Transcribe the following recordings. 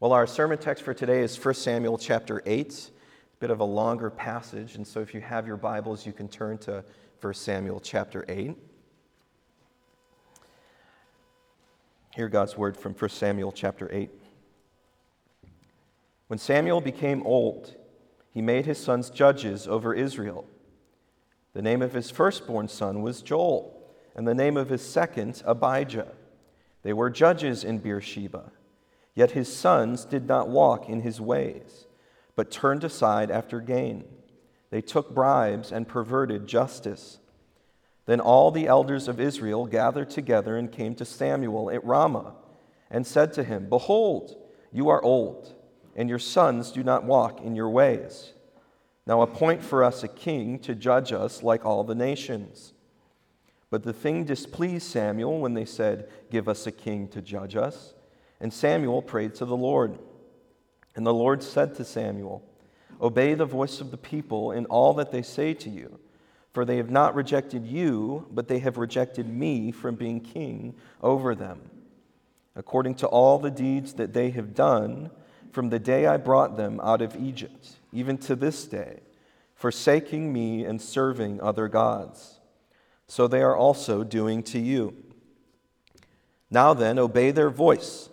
Well, our sermon text for today is 1 Samuel chapter 8, a bit of a longer passage. And so if you have your Bibles, you can turn to 1 Samuel chapter 8. Hear God's word from 1 Samuel chapter 8. When Samuel became old, he made his sons judges over Israel. The name of his firstborn son was Joel, and the name of his second, Abijah. They were judges in Beersheba. Yet his sons did not walk in his ways, but turned aside after gain. They took bribes and perverted justice. Then all the elders of Israel gathered together and came to Samuel at Ramah and said to him, Behold, you are old, and your sons do not walk in your ways. Now appoint for us a king to judge us like all the nations. But the thing displeased Samuel when they said, Give us a king to judge us. And Samuel prayed to the Lord. And the Lord said to Samuel, Obey the voice of the people in all that they say to you, for they have not rejected you, but they have rejected me from being king over them. According to all the deeds that they have done from the day I brought them out of Egypt, even to this day, forsaking me and serving other gods. So they are also doing to you. Now then, obey their voice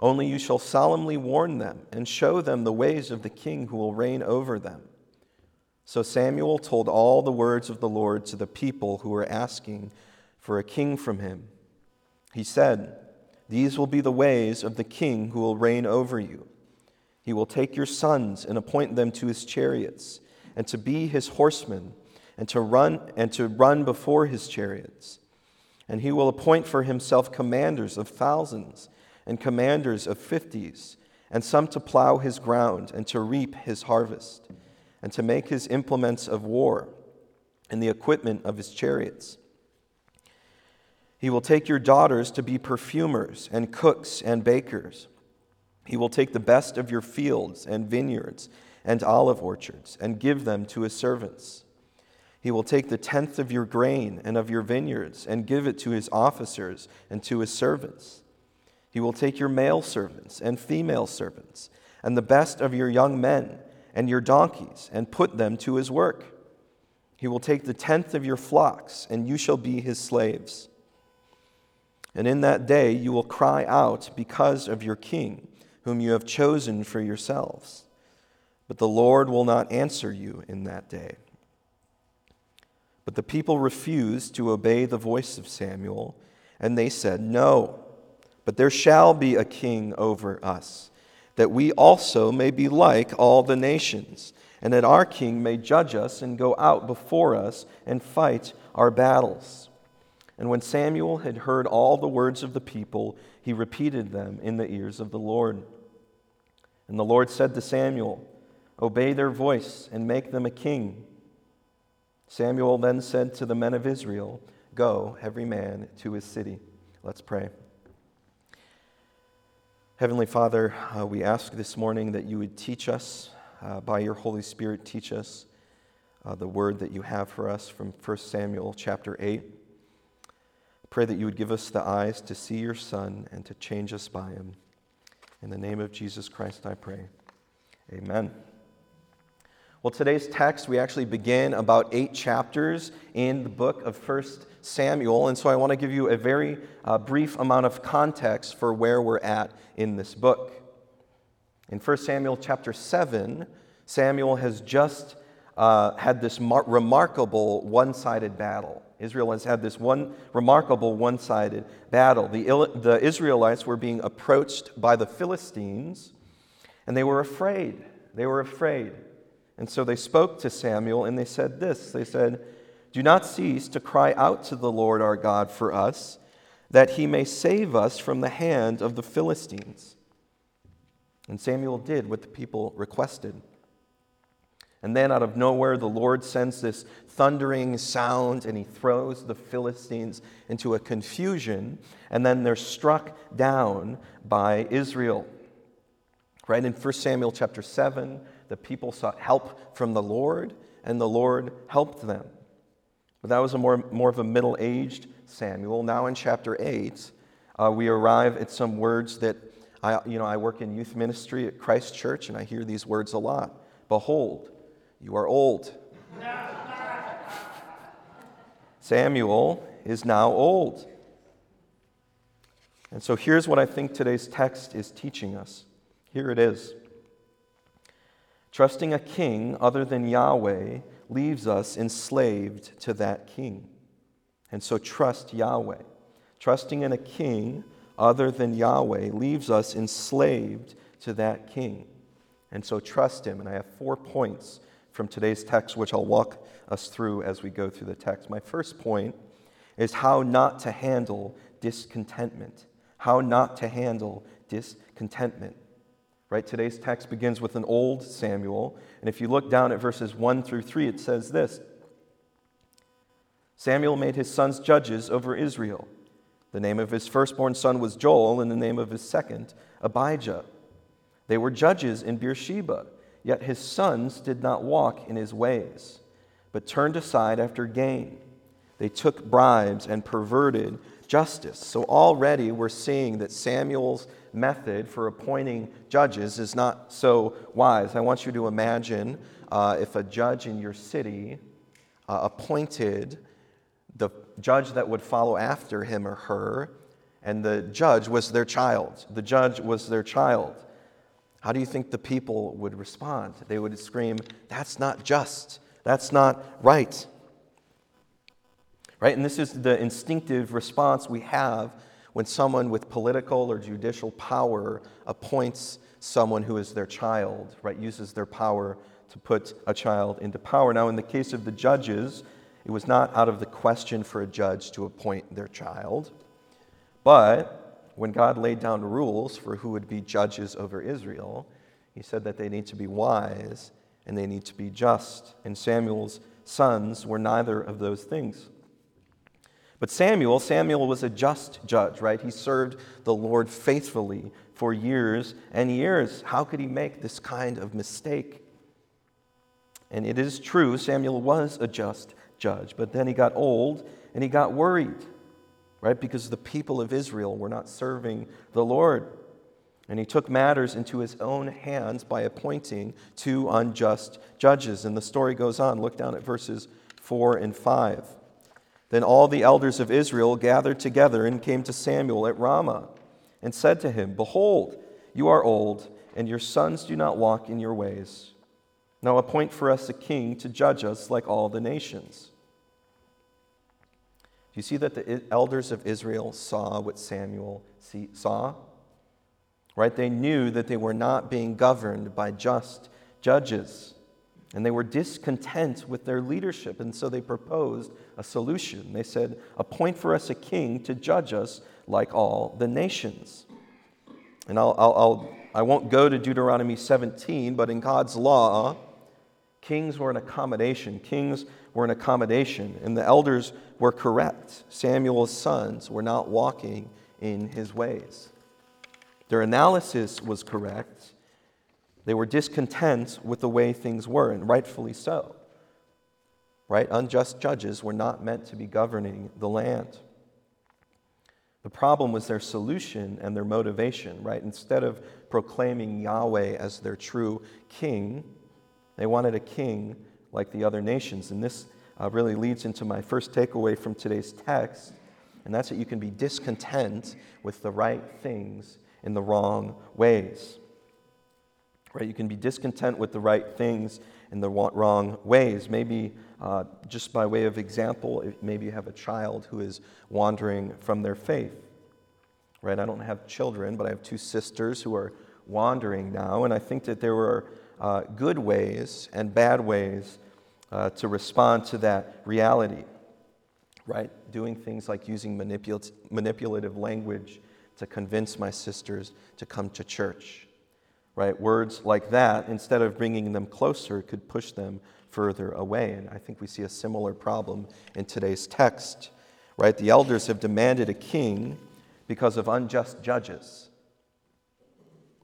only you shall solemnly warn them and show them the ways of the king who will reign over them. So Samuel told all the words of the Lord to the people who were asking for a king from him. He said, These will be the ways of the king who will reign over you. He will take your sons and appoint them to his chariots, and to be his horsemen, and to run and to run before his chariots. And he will appoint for himself commanders of thousands and commanders of fifties, and some to plow his ground and to reap his harvest, and to make his implements of war and the equipment of his chariots. He will take your daughters to be perfumers and cooks and bakers. He will take the best of your fields and vineyards and olive orchards and give them to his servants. He will take the tenth of your grain and of your vineyards and give it to his officers and to his servants. He will take your male servants and female servants, and the best of your young men and your donkeys, and put them to his work. He will take the tenth of your flocks, and you shall be his slaves. And in that day you will cry out because of your king, whom you have chosen for yourselves. But the Lord will not answer you in that day. But the people refused to obey the voice of Samuel, and they said, No. But there shall be a king over us, that we also may be like all the nations, and that our king may judge us and go out before us and fight our battles. And when Samuel had heard all the words of the people, he repeated them in the ears of the Lord. And the Lord said to Samuel, Obey their voice and make them a king. Samuel then said to the men of Israel, Go, every man to his city. Let's pray. Heavenly Father, uh, we ask this morning that you would teach us, uh, by your Holy Spirit, teach us uh, the word that you have for us from 1 Samuel chapter 8. Pray that you would give us the eyes to see your Son and to change us by him. In the name of Jesus Christ, I pray. Amen. Well, today's text, we actually begin about eight chapters in the book of First Samuel, and so I want to give you a very uh, brief amount of context for where we're at in this book. In 1 Samuel chapter 7, Samuel has just uh, had this mar- remarkable one sided battle. Israel has had this one remarkable one sided battle. The, Il- the Israelites were being approached by the Philistines, and they were afraid. They were afraid. And so they spoke to Samuel and they said this They said, Do not cease to cry out to the Lord our God for us, that he may save us from the hand of the Philistines. And Samuel did what the people requested. And then out of nowhere, the Lord sends this thundering sound and he throws the Philistines into a confusion, and then they're struck down by Israel. Right in 1 Samuel chapter 7, the people sought help from the Lord, and the Lord helped them. But that was a more, more of a middle aged Samuel. Now, in chapter 8, uh, we arrive at some words that I, you know, I work in youth ministry at Christ Church, and I hear these words a lot Behold, you are old. Samuel is now old. And so here's what I think today's text is teaching us. Here it is. Trusting a king other than Yahweh leaves us enslaved to that king. And so trust Yahweh. Trusting in a king other than Yahweh leaves us enslaved to that king. And so trust him. And I have four points from today's text, which I'll walk us through as we go through the text. My first point is how not to handle discontentment. How not to handle discontentment. Right? Today's text begins with an old Samuel. And if you look down at verses 1 through 3, it says this Samuel made his sons judges over Israel. The name of his firstborn son was Joel, and the name of his second, Abijah. They were judges in Beersheba, yet his sons did not walk in his ways, but turned aside after gain. They took bribes and perverted justice. So already we're seeing that Samuel's method for appointing judges is not so wise. I want you to imagine uh, if a judge in your city uh, appointed the judge that would follow after him or her, and the judge was their child. The judge was their child. How do you think the people would respond? They would scream, That's not just. That's not right. Right? And this is the instinctive response we have when someone with political or judicial power appoints someone who is their child, right, uses their power to put a child into power. Now, in the case of the judges, it was not out of the question for a judge to appoint their child. But when God laid down rules for who would be judges over Israel, he said that they need to be wise and they need to be just. And Samuel's sons were neither of those things. But Samuel, Samuel was a just judge, right? He served the Lord faithfully for years and years. How could he make this kind of mistake? And it is true, Samuel was a just judge, but then he got old and he got worried, right? Because the people of Israel were not serving the Lord. And he took matters into his own hands by appointing two unjust judges. And the story goes on. Look down at verses 4 and 5. Then all the elders of Israel gathered together and came to Samuel at Ramah and said to him, Behold, you are old, and your sons do not walk in your ways. Now appoint for us a king to judge us like all the nations. Do you see that the elders of Israel saw what Samuel saw? Right? They knew that they were not being governed by just judges. And they were discontent with their leadership, and so they proposed a solution. They said, Appoint for us a king to judge us like all the nations. And I'll, I'll, I'll, I won't go to Deuteronomy 17, but in God's law, kings were an accommodation. Kings were an accommodation, and the elders were correct. Samuel's sons were not walking in his ways. Their analysis was correct they were discontent with the way things were, and rightfully so. Right? Unjust judges were not meant to be governing the land. The problem was their solution and their motivation, right? Instead of proclaiming Yahweh as their true king, they wanted a king like the other nations. And this uh, really leads into my first takeaway from today's text, and that's that you can be discontent with the right things in the wrong ways. Right? You can be discontent with the right things in the wrong ways. Maybe, uh, just by way of example, maybe you have a child who is wandering from their faith. Right? I don't have children, but I have two sisters who are wandering now, and I think that there were uh, good ways and bad ways uh, to respond to that reality. Right? Doing things like using manipul- manipulative language to convince my sisters to come to church right? Words like that, instead of bringing them closer, could push them further away. And I think we see a similar problem in today's text, right? The elders have demanded a king because of unjust judges.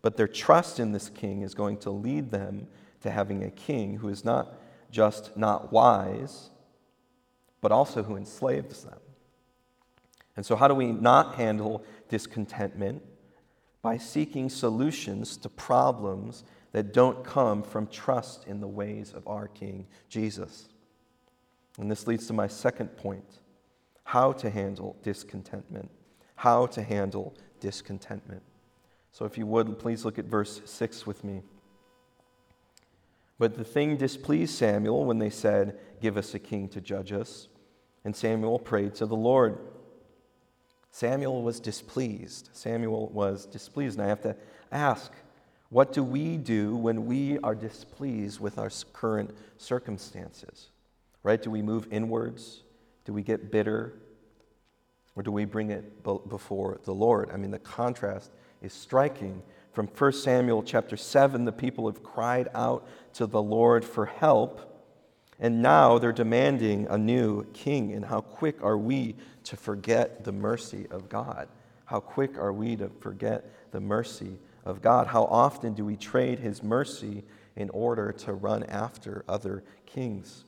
But their trust in this king is going to lead them to having a king who is not just not wise, but also who enslaves them. And so, how do we not handle discontentment? By seeking solutions to problems that don't come from trust in the ways of our King Jesus. And this leads to my second point how to handle discontentment. How to handle discontentment. So, if you would, please look at verse 6 with me. But the thing displeased Samuel when they said, Give us a king to judge us. And Samuel prayed to the Lord. Samuel was displeased. Samuel was displeased. And I have to ask, what do we do when we are displeased with our current circumstances? Right? Do we move inwards? Do we get bitter? Or do we bring it before the Lord? I mean, the contrast is striking. From 1 Samuel chapter 7, the people have cried out to the Lord for help, and now they're demanding a new king. And how quick are we to forget the mercy of God? How quick are we to forget the mercy of God? How often do we trade his mercy in order to run after other kings?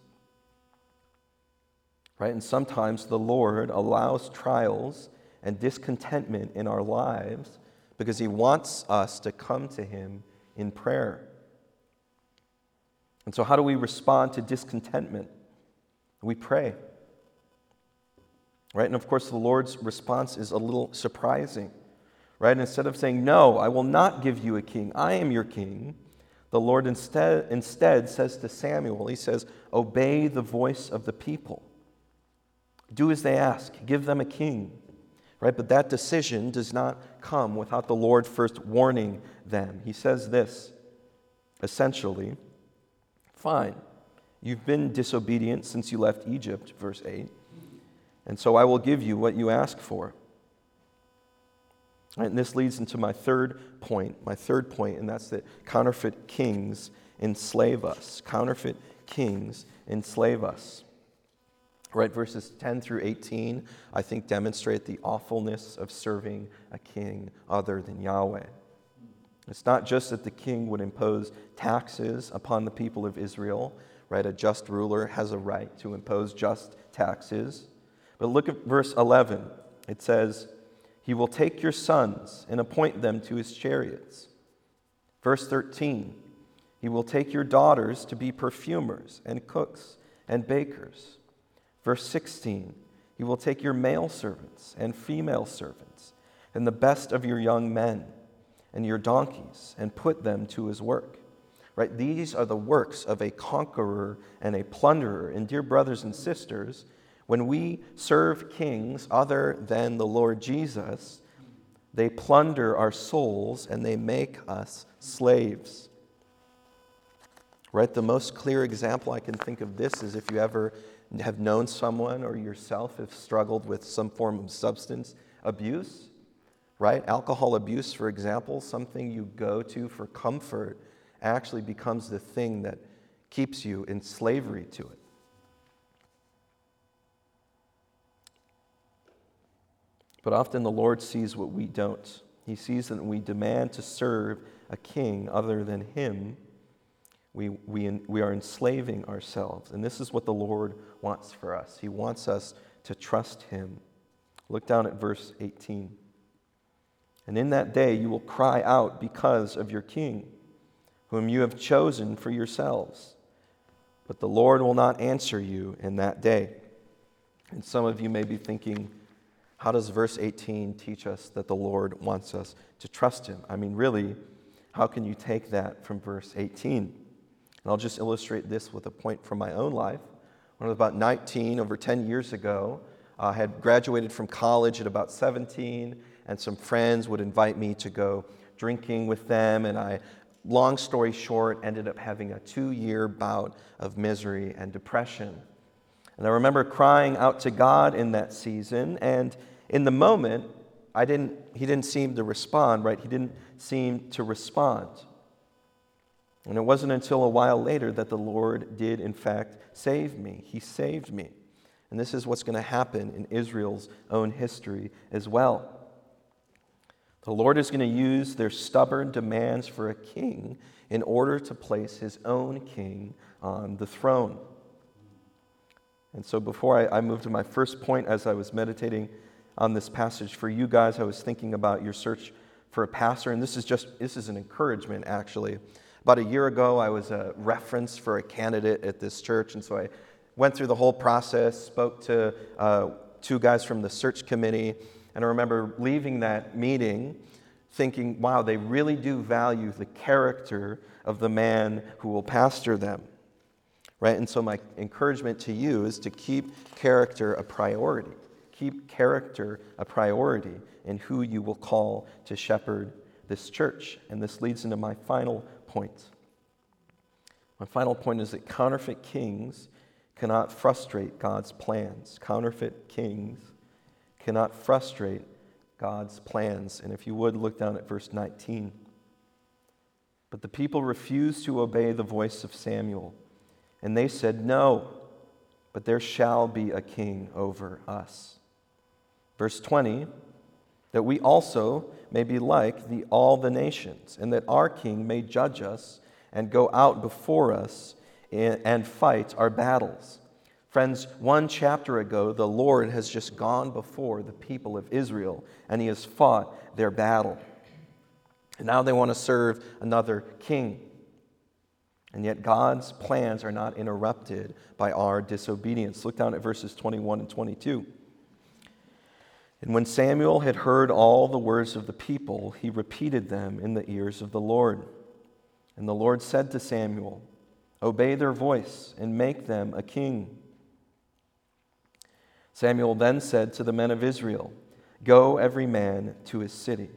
Right? And sometimes the Lord allows trials and discontentment in our lives because he wants us to come to him in prayer. And so, how do we respond to discontentment? We pray. Right? And of course, the Lord's response is a little surprising. Right? Instead of saying, No, I will not give you a king, I am your king, the Lord instead, instead says to Samuel, He says, Obey the voice of the people. Do as they ask, give them a king. Right? But that decision does not come without the Lord first warning them. He says this essentially Fine, you've been disobedient since you left Egypt, verse 8, and so I will give you what you ask for. And this leads into my third point, my third point, and that's that counterfeit kings enslave us. Counterfeit kings enslave us. Right, verses 10 through 18, I think, demonstrate the awfulness of serving a king other than Yahweh. It's not just that the king would impose taxes upon the people of Israel, right? A just ruler has a right to impose just taxes. But look at verse 11. It says, He will take your sons and appoint them to his chariots. Verse 13, He will take your daughters to be perfumers and cooks and bakers. Verse 16, He will take your male servants and female servants and the best of your young men and your donkeys and put them to his work. Right? These are the works of a conqueror and a plunderer. And dear brothers and sisters, when we serve kings other than the Lord Jesus, they plunder our souls and they make us slaves. Right? The most clear example I can think of this is if you ever have known someone or yourself have struggled with some form of substance abuse right? Alcohol abuse, for example, something you go to for comfort, actually becomes the thing that keeps you in slavery to it. But often the Lord sees what we don't. He sees that we demand to serve a king other than Him. We, we, we are enslaving ourselves. And this is what the Lord wants for us. He wants us to trust Him. Look down at verse 18. And in that day you will cry out because of your king, whom you have chosen for yourselves. But the Lord will not answer you in that day. And some of you may be thinking, how does verse 18 teach us that the Lord wants us to trust him? I mean, really, how can you take that from verse 18? And I'll just illustrate this with a point from my own life. When I was about 19, over 10 years ago, I had graduated from college at about 17 and some friends would invite me to go drinking with them. And I, long story short, ended up having a two year bout of misery and depression. And I remember crying out to God in that season. And in the moment, I didn't, he didn't seem to respond, right? He didn't seem to respond. And it wasn't until a while later that the Lord did, in fact, save me. He saved me. And this is what's going to happen in Israel's own history as well. The Lord is going to use their stubborn demands for a king in order to place his own king on the throne. And so, before I, I move to my first point, as I was meditating on this passage for you guys, I was thinking about your search for a pastor, and this is just this is an encouragement actually. About a year ago, I was a reference for a candidate at this church, and so I went through the whole process, spoke to uh, two guys from the search committee, and I remember leaving that meeting thinking, wow, they really do value the character of the man who will pastor them. Right? And so, my encouragement to you is to keep character a priority. Keep character a priority in who you will call to shepherd this church. And this leads into my final point. My final point is that counterfeit kings cannot frustrate God's plans. Counterfeit kings cannot frustrate God's plans. And if you would, look down at verse 19. But the people refused to obey the voice of Samuel, and they said, No, but there shall be a king over us. Verse 20 that we also may be like the, all the nations, and that our king may judge us and go out before us and, and fight our battles. Friends, one chapter ago, the Lord has just gone before the people of Israel and he has fought their battle. And now they want to serve another king. And yet, God's plans are not interrupted by our disobedience. Look down at verses 21 and 22. And when Samuel had heard all the words of the people, he repeated them in the ears of the Lord. And the Lord said to Samuel, Obey their voice and make them a king. Samuel then said to the men of Israel, Go every man to his city.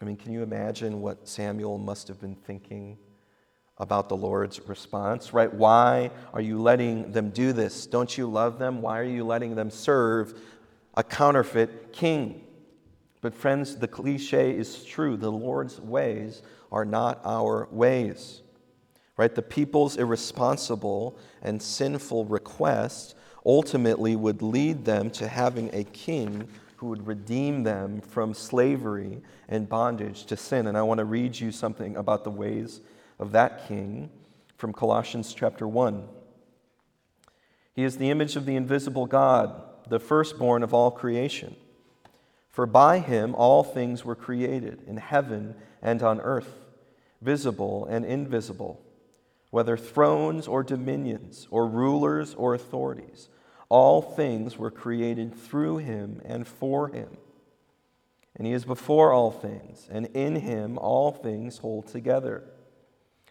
I mean, can you imagine what Samuel must have been thinking about the Lord's response, right? Why are you letting them do this? Don't you love them? Why are you letting them serve a counterfeit king. But, friends, the cliche is true. The Lord's ways are not our ways. Right? The people's irresponsible and sinful request ultimately would lead them to having a king who would redeem them from slavery and bondage to sin. And I want to read you something about the ways of that king from Colossians chapter 1. He is the image of the invisible God the firstborn of all creation. For by him all things were created, in heaven and on earth, visible and invisible, whether thrones or dominions, or rulers or authorities. All things were created through him and for him. And he is before all things, and in him all things hold together.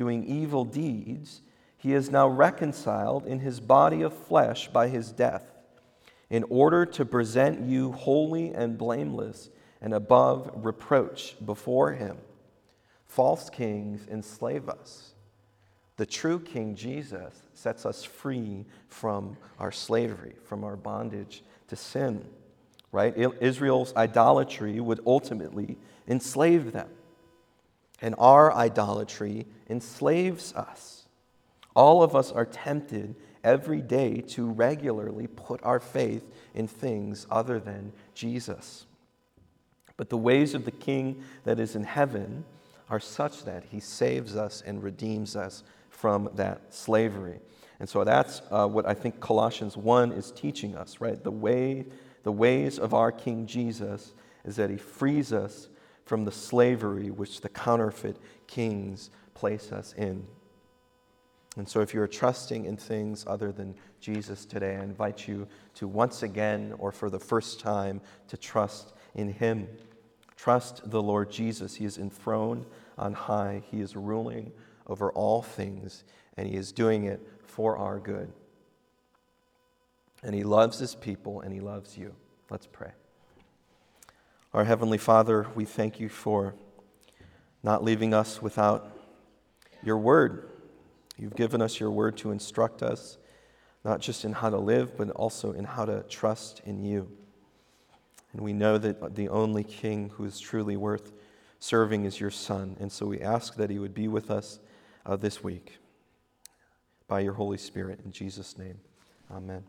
doing evil deeds, he is now reconciled in his body of flesh by his death in order to present you holy and blameless and above reproach before him. False kings enslave us. The true King Jesus sets us free from our slavery, from our bondage to sin. Right? Israel's idolatry would ultimately enslave them. And our idolatry enslaves us. All of us are tempted every day to regularly put our faith in things other than Jesus. But the ways of the King that is in heaven are such that he saves us and redeems us from that slavery. And so that's uh, what I think Colossians 1 is teaching us, right? The, way, the ways of our King Jesus is that he frees us from the slavery which the counterfeit kings place us in. And so, if you're trusting in things other than Jesus today, I invite you to once again or for the first time to trust in Him. Trust the Lord Jesus. He is enthroned on high, He is ruling over all things, and He is doing it for our good. And He loves His people, and He loves you. Let's pray. Our Heavenly Father, we thank you for not leaving us without your word. You've given us your word to instruct us, not just in how to live, but also in how to trust in you. And we know that the only king who is truly worth serving is your son. And so we ask that he would be with us uh, this week by your Holy Spirit. In Jesus' name, amen.